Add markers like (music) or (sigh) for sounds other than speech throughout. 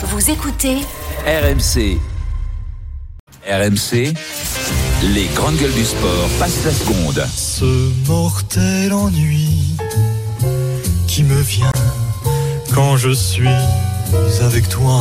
Vous écoutez RMC. RMC, les grandes gueules du sport passent la seconde. Ce mortel ennui qui me vient quand je suis avec toi.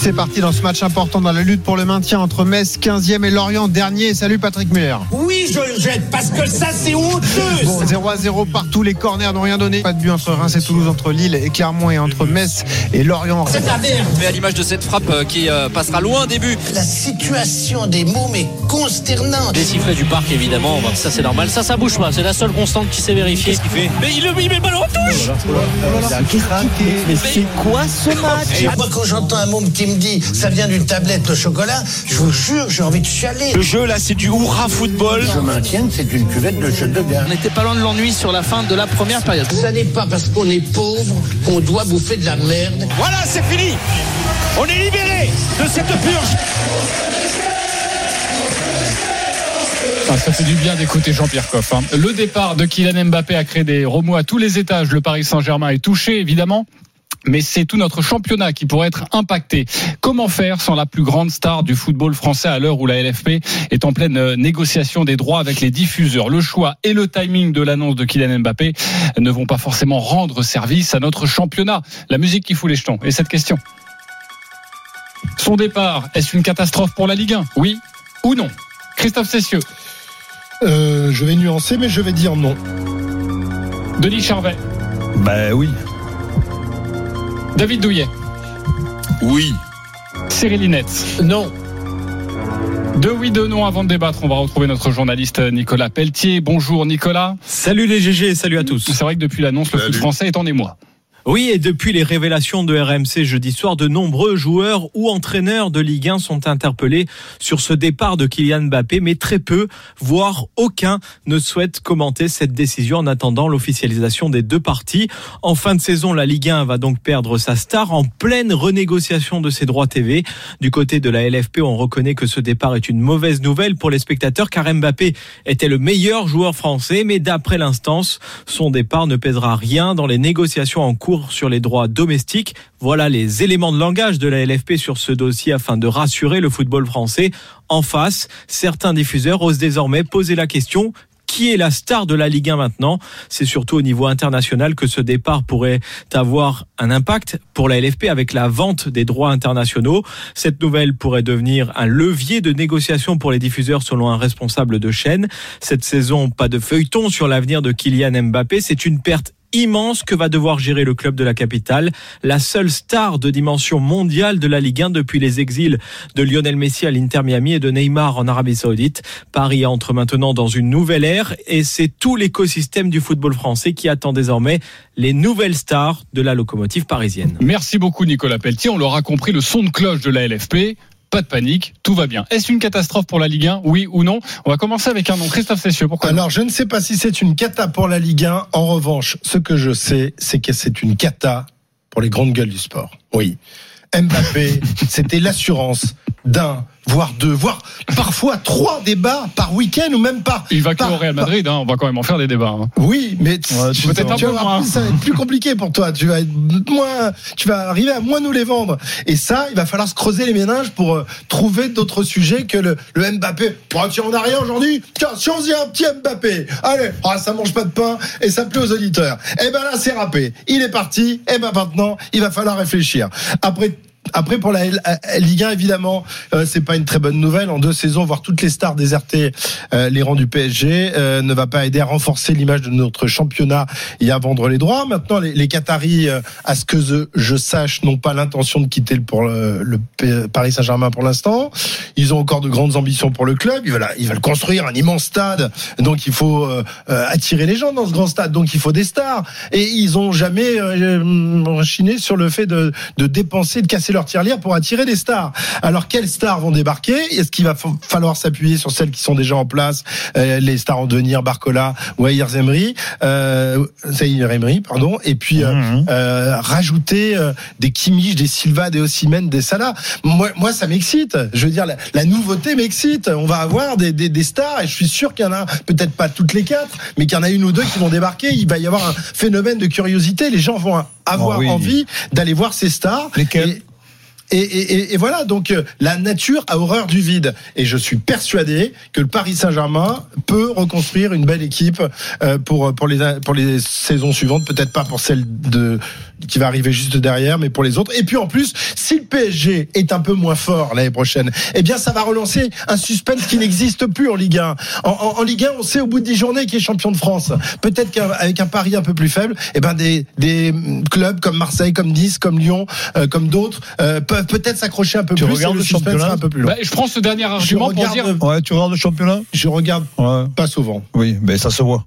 C'est parti dans ce match important dans la lutte pour le maintien entre Metz 15e et Lorient dernier. Salut Patrick Muller. Oui, je le jette parce que ça c'est honteux. Bon, 0 à 0 partout, les corners n'ont rien donné. Pas de but entre Reims et Toulouse, entre Lille et Clermont et entre Metz et Lorient. C'est la merde. Mais à l'image de cette frappe euh, qui euh, passera loin début. La situation des mômes est consternante. Des sifflets du parc évidemment, ça c'est normal. Ça, ça bouge pas. C'est la seule constante qui s'est vérifiée. Qu'est-ce qu'il fait Mais il, il met le ballon en touche Mais c'est quoi ce match Et moi quand j'entends un môme qui me dit ça vient d'une tablette de chocolat, je vous jure j'ai envie de chialer. Le jeu là, c'est du hurrah football. Je maintiens que c'est une cuvette de chute de gare. On n'était pas loin de l'ennui sur la fin de la première période. Ça n'est pas parce qu'on est pauvre qu'on doit bouffer de la merde. Voilà, c'est fini. On est libéré de cette purge. Ah, ça fait du bien d'écouter Jean-Pierre Coff. hein. Le départ de Kylian Mbappé a créé des remous à tous les étages. Le Paris Saint-Germain est touché, évidemment. Mais c'est tout notre championnat qui pourrait être impacté. Comment faire sans la plus grande star du football français à l'heure où la LFP est en pleine euh, négociation des droits avec les diffuseurs? Le choix et le timing de l'annonce de Kylian Mbappé ne vont pas forcément rendre service à notre championnat. La musique qui fout les jetons. Et cette question Son départ, est-ce une catastrophe pour la Ligue 1 Oui ou non? Christophe Cessieux, Euh, je vais nuancer, mais je vais dire non. Denis Charvet, Bah oui. David Douillet, Oui. Cyril Linette. Non. Deux oui, deux non avant de débattre. On va retrouver notre journaliste Nicolas Pelletier. Bonjour Nicolas. Salut les GG, salut à tous. C'est vrai que depuis l'annonce, le foot français est en émoi. Oui, et depuis les révélations de RMC jeudi soir, de nombreux joueurs ou entraîneurs de Ligue 1 sont interpellés sur ce départ de Kylian Mbappé, mais très peu, voire aucun, ne souhaite commenter cette décision en attendant l'officialisation des deux parties. En fin de saison, la Ligue 1 va donc perdre sa star en pleine renégociation de ses droits TV. Du côté de la LFP, on reconnaît que ce départ est une mauvaise nouvelle pour les spectateurs car Mbappé était le meilleur joueur français, mais d'après l'instance, son départ ne pèsera rien dans les négociations en cours sur les droits domestiques. Voilà les éléments de langage de la LFP sur ce dossier afin de rassurer le football français. En face, certains diffuseurs osent désormais poser la question qui est la star de la Ligue 1 maintenant? C'est surtout au niveau international que ce départ pourrait avoir un impact pour la LFP avec la vente des droits internationaux. Cette nouvelle pourrait devenir un levier de négociation pour les diffuseurs selon un responsable de chaîne. Cette saison, pas de feuilleton sur l'avenir de Kylian Mbappé, c'est une perte immense que va devoir gérer le club de la capitale, la seule star de dimension mondiale de la Ligue 1 depuis les exils de Lionel Messi à l'Inter Miami et de Neymar en Arabie Saoudite. Paris entre maintenant dans une nouvelle ère et c'est tout l'écosystème du football français qui attend désormais les nouvelles stars de la locomotive parisienne. Merci beaucoup Nicolas Pelletier. On l'aura compris, le son de cloche de la LFP. Pas de panique, tout va bien. Est-ce une catastrophe pour la Ligue 1 Oui ou non? On va commencer avec un nom. Christophe Cessieux, pourquoi Alors, je ne sais pas si c'est une cata pour la Ligue 1. En revanche, ce que je sais, c'est que c'est une cata pour les grandes gueules du sport. Oui. Mbappé, (laughs) c'était l'assurance d'un, voire deux, voire parfois trois débats par week-end ou même par. Il va que au Real Madrid, hein, on va quand même en faire des débats. hein. Oui, mais tu- tu- vas voir, moins. ça va être plus compliqué pour toi. Tu vas être moins, tu vas arriver à moins nous les vendre. Et ça, il va falloir se creuser les méninges pour euh, trouver d'autres sujets que le, le Mbappé. Bon, tiens, on n'a rien aujourd'hui. Tiens, si on se dit un petit Mbappé, allez, ah, ça mange pas de pain et ça plaît aux auditeurs. Eh ben là, c'est râpé. Il est parti. Eh ben maintenant, il va falloir réfléchir. Après. Après pour la euh, Ligue 1 évidemment euh, c'est pas une très bonne nouvelle. En deux saisons voir toutes les stars déserter euh, les rangs du PSG ne va pas aider à renforcer l'image de notre championnat et à vendre les droits. Maintenant les, Qataris à ce que je, sache n'ont pas l'intention de quitter pour le, le Paris Saint-Germain pour l'instant. Ils ont encore de grandes ambitions pour le club. Ils veulent ils veulent construire un immense stade. Donc il faut attirer les gens dans ce grand stade. Donc il faut des stars. Et ils ont jamais chiné sur le fait de, de dépenser de casser leur tirelire pour attirer des stars. Alors quelles stars vont débarquer? Est-ce qu'il va fa- falloir s'appuyer sur celles qui sont déjà en place euh, les stars en devenir Barcola ou Ayer Zemri euh, Zahir Emery pardon et puis euh, euh, rajouter des Kimmich des Silva des Osimhen des Salah? Moi, moi ça m'excite. Je veux dire la, la nouveauté m'excite. On va avoir des, des, des stars et je suis sûr qu'il y en a peut-être pas toutes les quatre mais qu'il y en a une ou deux qui vont débarquer. Il va y avoir un phénomène de curiosité. Les gens vont avoir oui. envie d'aller voir ces stars. Lesquelles? Et- voilà, donc euh, la nature a horreur du vide. Et je suis persuadé que le Paris Saint-Germain peut reconstruire une belle équipe euh, pour pour les pour les saisons suivantes. Peut-être pas pour celle de qui va arriver juste derrière, mais pour les autres. Et puis en plus, si le PSG est un peu moins fort l'année prochaine, eh bien ça va relancer un suspense qui n'existe plus en Ligue 1. En, Ligue 1, on sait au bout de 10 journées qui est champion de France. Peut-être qu'avec un pari un peu plus faible, eh ben des, des clubs comme Marseille, comme Nice, comme Lyon, euh, comme d'autres euh, peuvent peut-être s'accrocher un peu Tu plus. regardes le championnat un peu plus long. Bah, je prends ce dernier argument pour regarde- dire. Ouais, tu regardes le championnat Je regarde Ouais. pas souvent. Oui, mais ça se voit.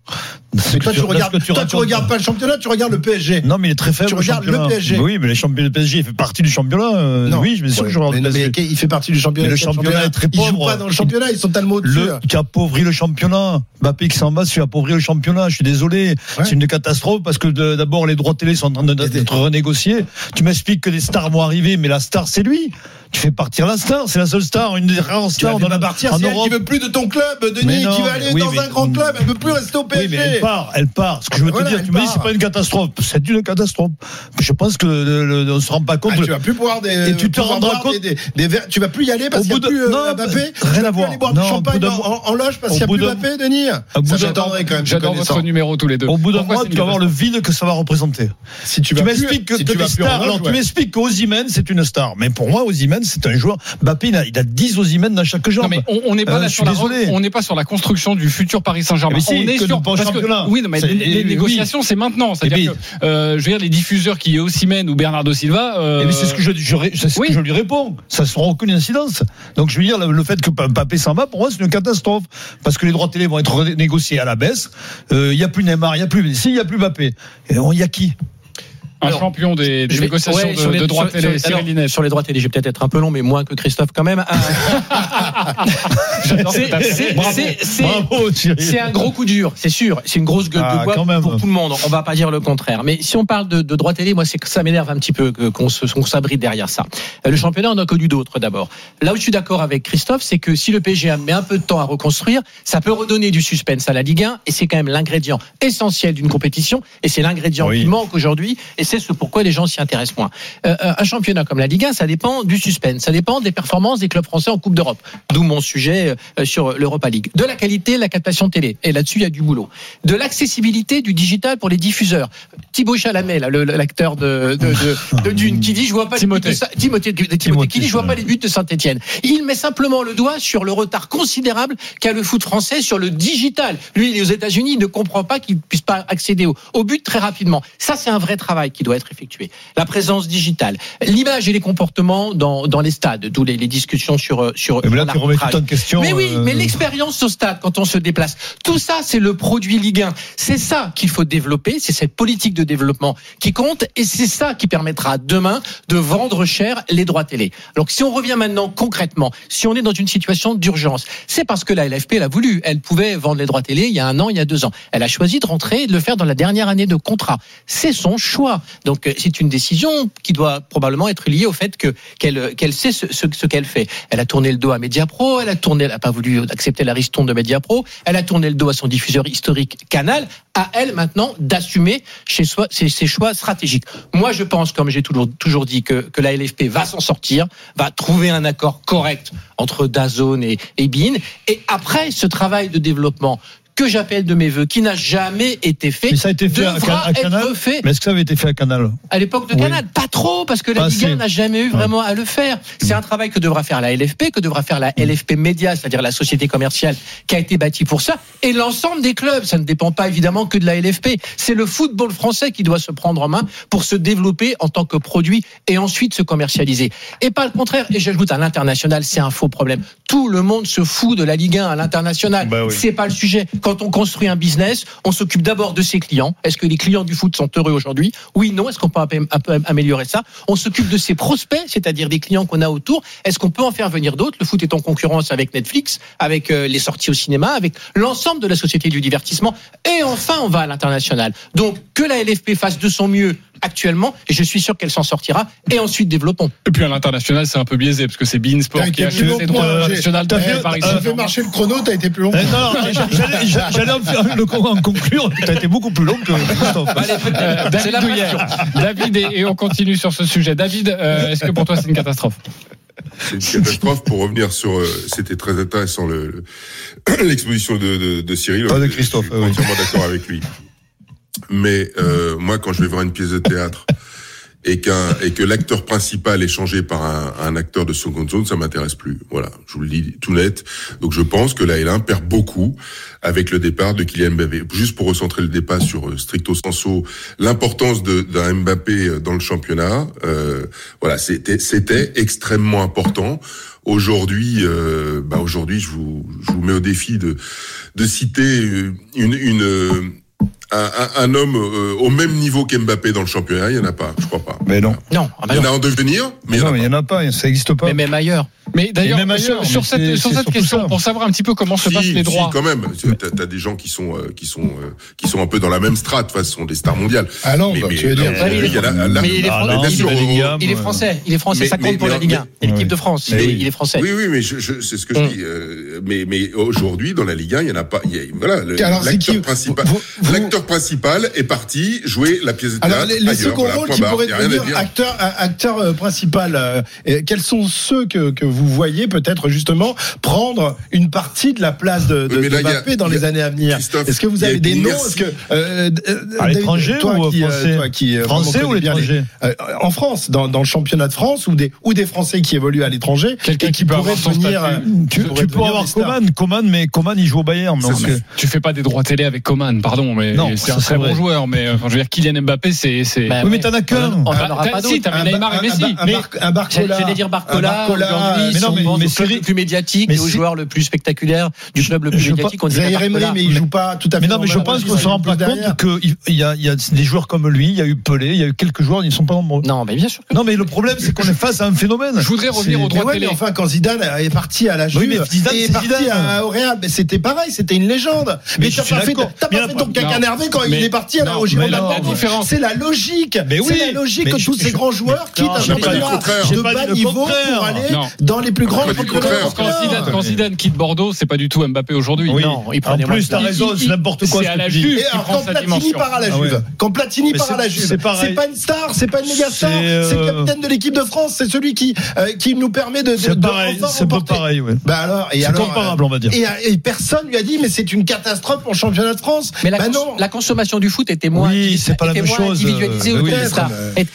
Mais toi, tu regardes, toi, tu regardes pas le championnat, tu regardes le PSG. Non, mais il est très faible. Tu regardes le. PSG. Oui, mais les le PSG il fait partie du championnat. euh, Non. Oui, je me sûr Ouais, que je regarde mais, le PSG. mais il fait partie du championnat. Mais le championnat est très Ils jouent pauvre. pas dans le championnat, ils sont tellement au-dessus. Le, qui appauvrit le championnat. Mbappé qui s'en va, c'est appauvrir le championnat. Je suis désolé. C'est une catastrophe parce que d'abord, les droits télé sont en train de- d'être renégociés. Tu m'expliques que des stars vont arriver, mais la star, c'est lui. Tu fais partir la star. C'est la seule star, une des rares stars dans la- partir, en c'est elle Europe. qui veut plus de ton club, Mais Denis, non, qui va aller oui, dans mais- un grand club, elle veut plus rester au Oui, mais PSG. elle part, elle part. Ce que je veux Voilà, te dire, tu me dis part. c'est pas une catastrophe. C'est une catastrophe. Je pense que le, le- on se rend pas compte. Ah, tu vas plus pouvoir des, Et tu te rendras boire compte- des, des, des verres- tu vas plus y aller parce Au qu'il n'y bout a de- plus euh, non, Mbappé. rien tu vas à voir. aller boire Non, du champagne en, loge parce qu'il n'y a plus Mbappé, Denis. J'attendrai quand même. J'adore votre numéro tous les deux. Au bout d'un mois, tu vas voir le vide que ça va représenter. Si tu m'expliques que, tu stars. Alors, tu m'expliques qu'Ozimène, c'est une star. Mais pour moi, Ozimène, c'est un joueur. Mbappé, il a, il a 10 Ozimène dans chaque jambe. Non mais on on n'est pas Euh, la on n'est pas sur la construction du futur Paris Saint-Germain. Si, on est sur parce que- oui non, mais les, les oui. négociations c'est maintenant, Et c'est-à-dire que euh, je veux dire les diffuseurs qui est Osimhen ou Bernardo Silva euh, Eh c'est ce que je, je, c'est ce oui. que je lui réponds. Ça ne sera aucune incidence. Donc, je veux dire, le, le fait que Mbappé s'en va, pour moi, c'est une catastrophe. Parce que les droits télé vont être négociés à la baisse. Il n'y a plus Neymar, il n'y a plus Messi, il n'y a plus Mbappé. Il y a qui? Un Alors, champion des, des Je vais- négociations ouais, de, les- de droits télé, sur- Cyril. Sur les droits télé, je vais peut-être être un peu long, mais moins que Christophe quand même. C'est- un gros coup dur, c'est sûr. C'est une grosse gueule Ah, de bois même. pour tout le monde. On va pas dire le contraire. Mais si on parle de, de droit télé, moi, c'est que ça m'énerve un petit peu qu'on s'abrite derrière ça. Euh, Le championnat, on a connu d'autres d'abord. Là où je suis d'accord avec Christophe, c'est que si le PSG met un peu de temps à reconstruire, ça peut redonner du suspense à la Ligue 1 et c'est quand même l'ingrédient essentiel d'une compétition et c'est l'ingrédient Oui. qui manque aujourd'hui et c'est ce pourquoi les gens s'y intéressent moins. Euh, un championnat comme la Ligue 1, ça dépend du suspense, ça dépend des performances des clubs français en Coupe d'Europe. D'où mon sujet euh, sur l'Europa League. De la qualité, de la captation télé. Et là-dessus, il y a du boulot. De l'accessibilité du digital pour les diffuseurs. Thibaut Chalamet, l'acteur de, de, de, (laughs) de Dune, qui dit je vois pas Timothée. les buts de Sa- Timothée, Timothée, Timothée, qui dit je vois pas les buts de Saint-Etienne. Il met simplement le doigt sur le retard considérable qu'a le foot français sur le digital. Lui, il est aux États-Unis, il ne comprend pas qu'il puisse pas accéder au, au but très rapidement. Ça, c'est un vrai travail qui doit être effectué. La présence digitale, l'image et les comportements dans, dans les stades, d'où les, les discussions sur sur. Et bien là, sur tu remets tout en question. Mais oui, euh, mais l'expérience au stade quand on se déplace, tout ça c'est le produit Ligue 1. C'est ça qu'il faut développer, c'est cette politique de développement qui compte et c'est ça qui permettra demain de vendre cher les droits télé. Donc si on revient maintenant concrètement, si on est dans une situation d'urgence, c'est parce que la LFP l'a voulu. Elle pouvait vendre les droits télé il y a un an, il y a deux ans. Elle a choisi de rentrer et de le faire dans la dernière année de contrat. C'est son choix. Donc euh, c'est une décision qui doit probablement être liée au fait que qu'elle qu'elle sait ce, qu'elle fait. Elle a tourné le dos à Mediapro, elle a tourné, elle a pas voulu accepter la ristourne de Mediapro, elle a tourné le dos à son diffuseur historique Canal. À elle maintenant d'assumer chez soi ses, choix stratégiques. Moi, je pense, comme j'ai toujours toujours dit, que que la LFP va s'en sortir, va trouver un accord correct entre Dazone et, et Bein. Et après ce travail de développement que j'appelle de mes voeux, qui n'a jamais été fait, Mais ça a été fait à, Canal. fait Mais est-ce que ça avait été fait à Canal à l'époque de Oui. Canal. Pas trop, parce que la Pas Ligue 1 assez. n'a jamais eu vraiment à le faire. C'est un travail que devra faire la LFP, que devra faire la LFP Média, c'est-à-dire la société commerciale qui a été bâtie pour ça, et l'ensemble des clubs. Ça ne dépend pas évidemment que de la LFP. C'est le football français qui doit se prendre en main pour se développer en tant que produit et ensuite se commercialiser. Et pas le contraire. Et j'ajoute à l'international, c'est un faux problème. Tout le monde se fout de la Ligue 1 à l'international. Bah oui. C'est pas le sujet. Quand on construit un business, on s'occupe d'abord de ses clients. Est-ce que les clients du foot sont heureux aujourd'hui? Oui, non. Est-ce qu'on peut un peu- améliorer ça? On s'occupe de ses prospects, c'est-à-dire des clients qu'on a autour. Est-ce qu'on peut en faire venir d'autres? Le foot est en concurrence avec Netflix, avec euh, les sorties au cinéma, avec l'ensemble de la société du divertissement. Et enfin, on va à l'international. Donc, que la LFP fasse de son mieux actuellement, et je suis sûr qu'elle s'en sortira. Et ensuite, développons. Et puis à l'international, c'est un peu biaisé parce que c'est Bein Sport T'as qui plus long ses droits de t'as Paris fait- T'as marcher le chrono, t'as été plus long. Non, non, j'allais- en faire le con- en conclure. Tu as été beaucoup plus long que Christophe. Euh, C'est David la. David, et, et on continue sur ce sujet. David, euh, est-ce que pour toi c'est une catastrophe? C'est une catastrophe pour revenir sur. euh, C'était très intéressant le- le- (clears throat) l'exposition de, de, de Cyril. Ah, de Christophe, Je suis oui. entièrement d'accord avec lui. Mais euh, moi, quand je vais voir une pièce de théâtre et qu'un et que l'acteur principal est changé par un, un acteur de seconde zone, ça m'intéresse plus. Voilà, je vous le dis tout net. Donc je pense que la L1 perd beaucoup avec le départ de Kylian Mbappé. Juste pour recentrer le débat sur euh, stricto sensu, l'importance d'un Mbappé euh, dans le championnat. euh, voilà, c'était extrêmement important. Aujourd'hui, euh, bah aujourd'hui, je vous je vous mets au défi de de citer euh, une une un, un- un homme euh, au même niveau qu'Mbappé dans le championnat, il y en a pas, je crois pas. Mais non. Non, ah bah Il y en a en devenir, mais en mais il n'y en a pas, ça n'existe pas. Mais même ailleurs. Mais d'ailleurs, sur, sur mais cette, sur cette question, ça. pour savoir un petit peu comment se Si, passent les si, droits. quand même. T'as t'as des gens qui sont euh, qui sont euh, qui sont un peu dans la même strate, enfin, ce sont des stars mondiales. À Londres, tu veux dire. non, il a- là- Mais il est Ah, non, il, sûr, est français. Il est français. Mais- ça compte mais- pour mais- la Ligue 1. Et l'équipe oui. de France. Mais il, est- il est français. Oui, oui, mais je, je, c'est ce que je Hum. dis. euh, mais mais aujourd'hui, dans la Ligue 1, il y en a pas. il y a- voilà, l'acteur principal, Vous- vous- l'acteur principal est parti jouer la pièce de théâtre Alors les, Voilà, rôles qui pourraient devenir acteur, acteur principal, quels sont ceux que, que vous voyez peut-être justement prendre une partie de la place de, de, là, a- Mbappé dans a- les années à venir Est-ce que vous avez des noms? Est-ce que euh, À l'étranger ou qui, euh, français? toi qui, euh, Français ou les- l'étranger? Euh, En France, dans, dans le championnat de France ou des ou des Français qui évoluent à l'étranger Quelqu'un qui devenir, statut. euh, Tu, tu peux avoir. Coman, Coman, mais Coman il joue au Bayern. Donc, euh, Tu fais pas des droits télé avec Coman, pardon, mais Non, c'est un très bon joueur. Mais enfin, je veux dire, Kylian Mbappé, c'est. c'est- oui, mais t'en as qu'un. On Ah, aura t'as- pas si, d'autres. t'as Un, Neymar et Messi. un Barcola. J'allais dire Barcola, mais non, on mais- mais club Cyril- le plus médiatique mais au joueur le plus spectaculaire du club le plus je médiatique, on dirait Zaire Emery, mais il joue pas tout à fait. Mais non, mais je pense Il qu'on se rend pas compte qu'il y a, il y a des joueurs comme lui, il y a eu Pelé, il y a eu quelques joueurs, ils ne sont pas nombreux. Non, mais bien sûr. Non, mais le problème, c'est qu'on est face à un phénomène. Je voudrais revenir au droit Mais ouais, télé. mais enfin, quand Zidane est parti à la Juve Oui, mais Zidane, et est parti Zidane. à, Real, mais c'était pareil, c'était une légende. Mais, Mais t'as pas fait, Mais pas ton caca non. énervé quand Mais- il est parti à la mais de C'est la logique. Mais c'est la logique mais que tous ces grands joueurs quittent un pas championnat de pas bas niveau pour aller Non. Dans les plus grands pas. Quand. Zidane, quand Zidane quitte Bordeaux, c'est pas du tout Mbappé aujourd'hui. Oui. Non, il en moins plus, t'as raison, Il- c'est n'importe quoi. c'est ce à la. Juve. Et qui alors, prend quand Platini part à la Ah Juve, ouais. quand Platini part à la c'est- Juve, c'est pas une star, c'est pas une méga star, C'est, euh, capitaine de l'équipe de France, c'est celui qui euh, qui nous permet de, C'est pareil, c'est remporter. pareil, ouais. Bah alors, et C'est alors, comparable, on va dire. Et, personne lui a dit, mais c'est une catastrophe pour le championnat de France. Mais la, bah la consommation du foot était moins, Oui, c'est pas la même chose, individualisée euh, euh, eh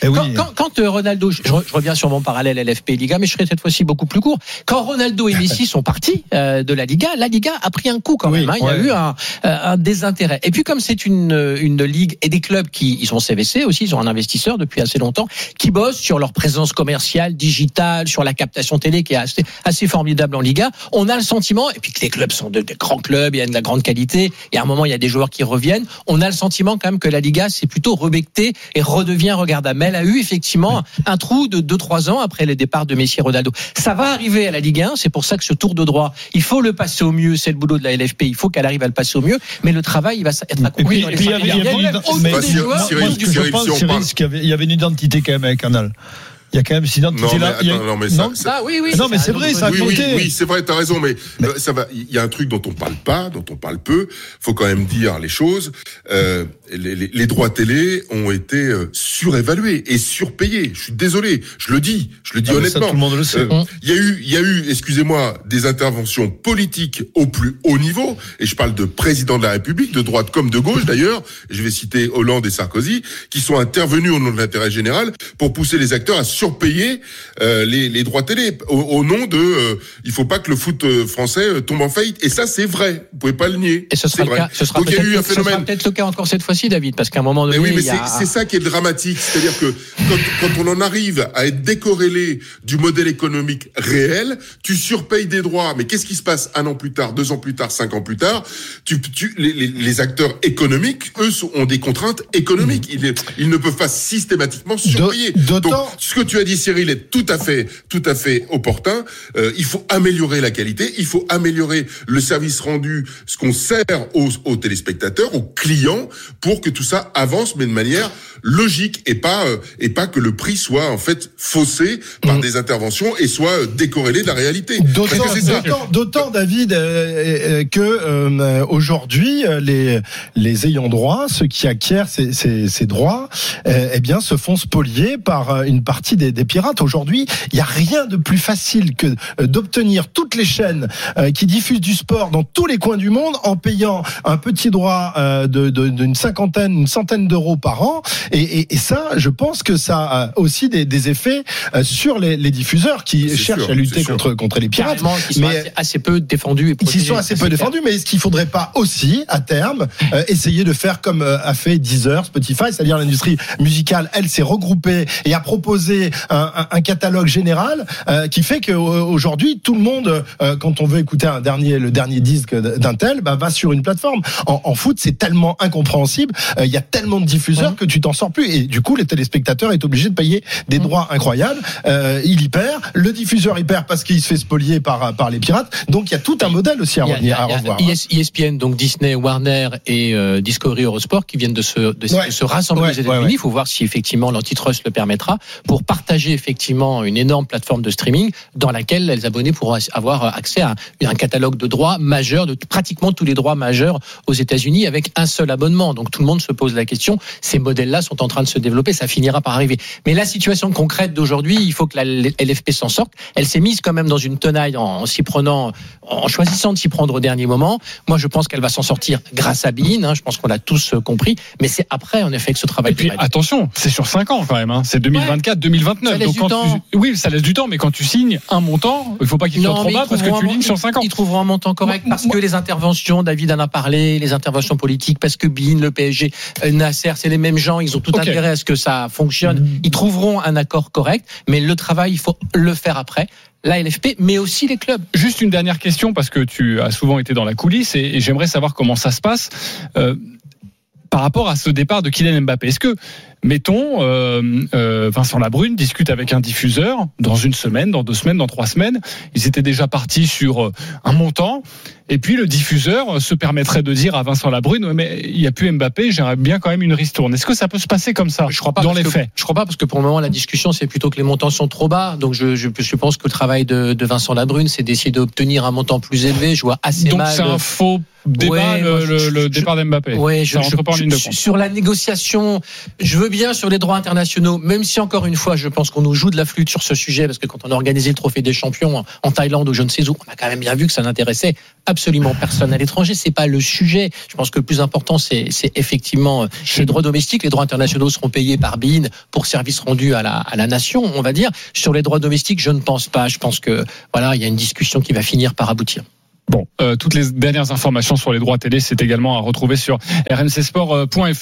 quand, euh, Ronaldo, je, reviens sur mon parallèle LFP Liga, mais je serai cette fois-ci beaucoup plus court. Quand Ronaldo et Messi sont partis euh, de la Liga, la Liga a pris un coup quand Oui, même. hein. Il y a eu un, euh, un désintérêt. Et puis comme c'est une, une ligue et des clubs qui ils sont CVC aussi, ils ont un investisseur depuis assez longtemps, qui bossent sur leur présence commerciale, digitale, sur la captation télé qui est assez, assez formidable en Liga. On a le sentiment, et puis que les clubs sont de, de grands clubs, il y a de la grande qualité, et à un moment il y a des joueurs qui reviennent. On a le sentiment quand même que la Liga s'est plutôt rebectée et redevient regardable. Mais elle a eu effectivement un trou de 2-3 ans après les départs de Messi et Ronaldo. Ça va arriver à la Ligue 1, c'est pour ça que ce tour de droit, il faut le passer au mieux, c'est le boulot de la LFP, il faut qu'elle arrive à le passer au mieux, mais le travail il va être accompli puis- dans les il y avait une identité quand même avec Canal. Il y a quand même identité Non, mais là. il y a- attends, non, mais ça- non ça- Ah oui, oui. Non, mais c'est vrai, ça a oui, oui, compté. oui, c'est vrai, t'as raison, mais, euh, ça va. Il y a un truc dont on parle pas, dont on parle peu. Faut quand même dire les choses. Euh, les, les- les droits télé ont été euh, surévalués et surpayés. Je suis désolé, je le dis, je le dis Ah, ça, honnêtement. tout le monde le sait. Euh, Il y a eu, il y a eu, excusez-moi, des interventions politiques au plus haut niveau. Et je parle de président de la République, de droite comme de gauche d'ailleurs. Je vais citer Hollande et Sarkozy, qui sont intervenus au nom de l'intérêt général pour pousser les acteurs à surpayer euh, les, les droits télé au, au nom de euh, il faut pas que le foot euh, français euh, tombe en faillite. Et ça, c'est vrai. Vous pouvez pas le nier. Et ce sera C'est le vrai. cas. Ce sera Donc il y a eu un peut-être phénomène. peut-être le cas encore cette fois-ci, David, parce qu'à un moment donné, Mais oui, mais a- c'est ça qui est dramatique. C'est-à-dire que quand, quand on en arrive à être décorrélé du modèle économique réel, tu surpayes des droits. Mais qu'est-ce qui se passe un an plus tard, deux ans plus tard, cinq ans plus tard? Tu, tu, les, les- les acteurs économiques, eux, ont des contraintes économiques. Ils, ils ne peuvent pas systématiquement surpayer. Donc, ce que tu as dit, Cyril, est tout à fait, tout à fait opportun. Euh, il faut améliorer la qualité, il faut améliorer le service rendu, ce qu'on sert aux, aux téléspectateurs, aux clients, pour que tout ça avance, mais de manière logique et pas euh, et pas que le prix soit en fait faussé par des interventions et soit euh, décorrélé de la réalité. D'autant, David, euh, que aujourd'hui les les ayants droit, ceux qui acquièrent ces, ces, ces droits, eh bien, se font spolier par une partie des, des pirates. Aujourd'hui, il n'y a rien de plus facile que euh, d'obtenir toutes les chaînes euh, qui diffusent du sport dans tous les coins du monde en payant un petit droit euh, de de- d'une cinquantaine, une centaine d'euros par an. Et, et, et ça, je pense que ça a aussi des, des effets sur les, les diffuseurs qui cherchent sûr, à lutter contre contre les pirates. Carrément, qui sont Mais- assez, assez peu défendus et Ils protégés. sont assez peu défendus, mais est-ce qu'il faudrait pas aussi, à terme, euh, essayer de faire comme a fait Deezer, Spotify, c'est-à-dire l'industrie musicale, elle s'est regroupée et a proposé un, un- un catalogue général euh, qui fait qu'aujourd'hui tout le monde, euh, quand on veut écouter un dernier, le dernier disque d'un tel, bah, va sur une plateforme. En, en foot, c'est tellement incompréhensible, euh, il y a tellement de diffuseurs que tu t'en sors plus et du coup, le téléspectateur est obligé de payer des droits incroyables. Il y perd, le diffuseur y perd parce qu'il se fait spolier par par les pirates. Donc il y a tout un modèle aussi à Il y a- il y revenir, a- à il y a revoir. ES ESPN, donc Disney, Warner et Discovery Eurosport qui viennent de se, de, Ouais. de se rassembler Ouais, aux États-Unis. ouais. Il faut voir si effectivement l'antitrust le permettra pour partager effectivement une énorme plateforme de streaming dans laquelle les abonnés pourront avoir accès à un catalogue de droits majeurs, de pratiquement tous les droits majeurs aux États-Unis avec un seul abonnement. Donc tout le monde se pose la question. Ces modèles-là sont en train de se développer. Ça finira par arriver. Mais la situation concrète d'aujourd'hui, il faut que la LFP s'en sorte. Elle s'est mise quand même dans une tenaille en, s'y prenant, en choisissant de s'y prendre au dernier moment. Moi, je pense qu'elle va s'en sortir grâce à Bein. hein. je pense qu'on l'a tous euh, compris. Mais c'est après, en effet, que ce travail. Et puis attention, c'est sur 5 ans quand même. Hein. C'est 2024, 2029. Ça laisse Donc du quand temps. tu... oui, ça laisse du temps, mais quand tu signes un montant, il faut pas qu'il soit trop bas parce que tu lignes sur 5 ans. Ils trouveront un montant correct parce que les interventions, David en a parlé, les interventions politiques, parce que Bein, le PSG, euh, Nasser, c'est les mêmes gens, ils ont tout intérêt à ce que ça fonctionne. Ils trouveront un accord correct, mais le travail, il faut le faire après. La LFP, mais aussi les clubs. Juste une dernière question parce que tu as souvent été dans la coulisse et, et j'aimerais savoir comment ça se passe euh, par rapport à ce départ de Kylian Mbappé. Est-ce que, mettons, euh, euh, Vincent Labrune discute avec un diffuseur dans une semaine, dans deux semaines, dans trois semaines, ils étaient déjà partis sur euh, un montant. Et puis le diffuseur euh, se permettrait de dire à Vincent Labrune, ouais, mais il n'y a plus Mbappé, j'aimerais bien quand même une ristourne. Est-ce que ça peut se passer comme ça Je crois pas dans les que- faits? Je crois pas parce que pour le moment la discussion c'est plutôt que les montants sont trop bas. Donc je, je, je pense que le travail de, de Vincent Labrune c'est d'essayer d'obtenir un montant plus élevé. Je vois assez Donc mal. c'est un faux débat, Ouais, le, je- départ d'Mbappé. Ouais, je, ça rentre je- pas en ligne de je- compte. sur la négociation, je veux bien sur les droits internationaux, même si encore une fois, je pense qu'on nous joue de la flûte sur ce sujet, parce que quand on a organisé le trophée des champions en, Thaïlande ou je ne sais où, on a quand même bien vu que ça n'intéressait absolument personne à l'étranger. C'est pas le sujet. Je pense que le plus important, c'est effectivement euh, les droits domestiques. Les droits internationaux seront payés par BIN pour service rendu à la, nation, on va dire. Sur les droits domestiques, je ne pense pas. Je pense que voilà, il y a une discussion qui va finir par aboutir. Bon, euh, toutes les dernières informations sur les droits télé, c'est également à retrouver sur rmcsport.fr.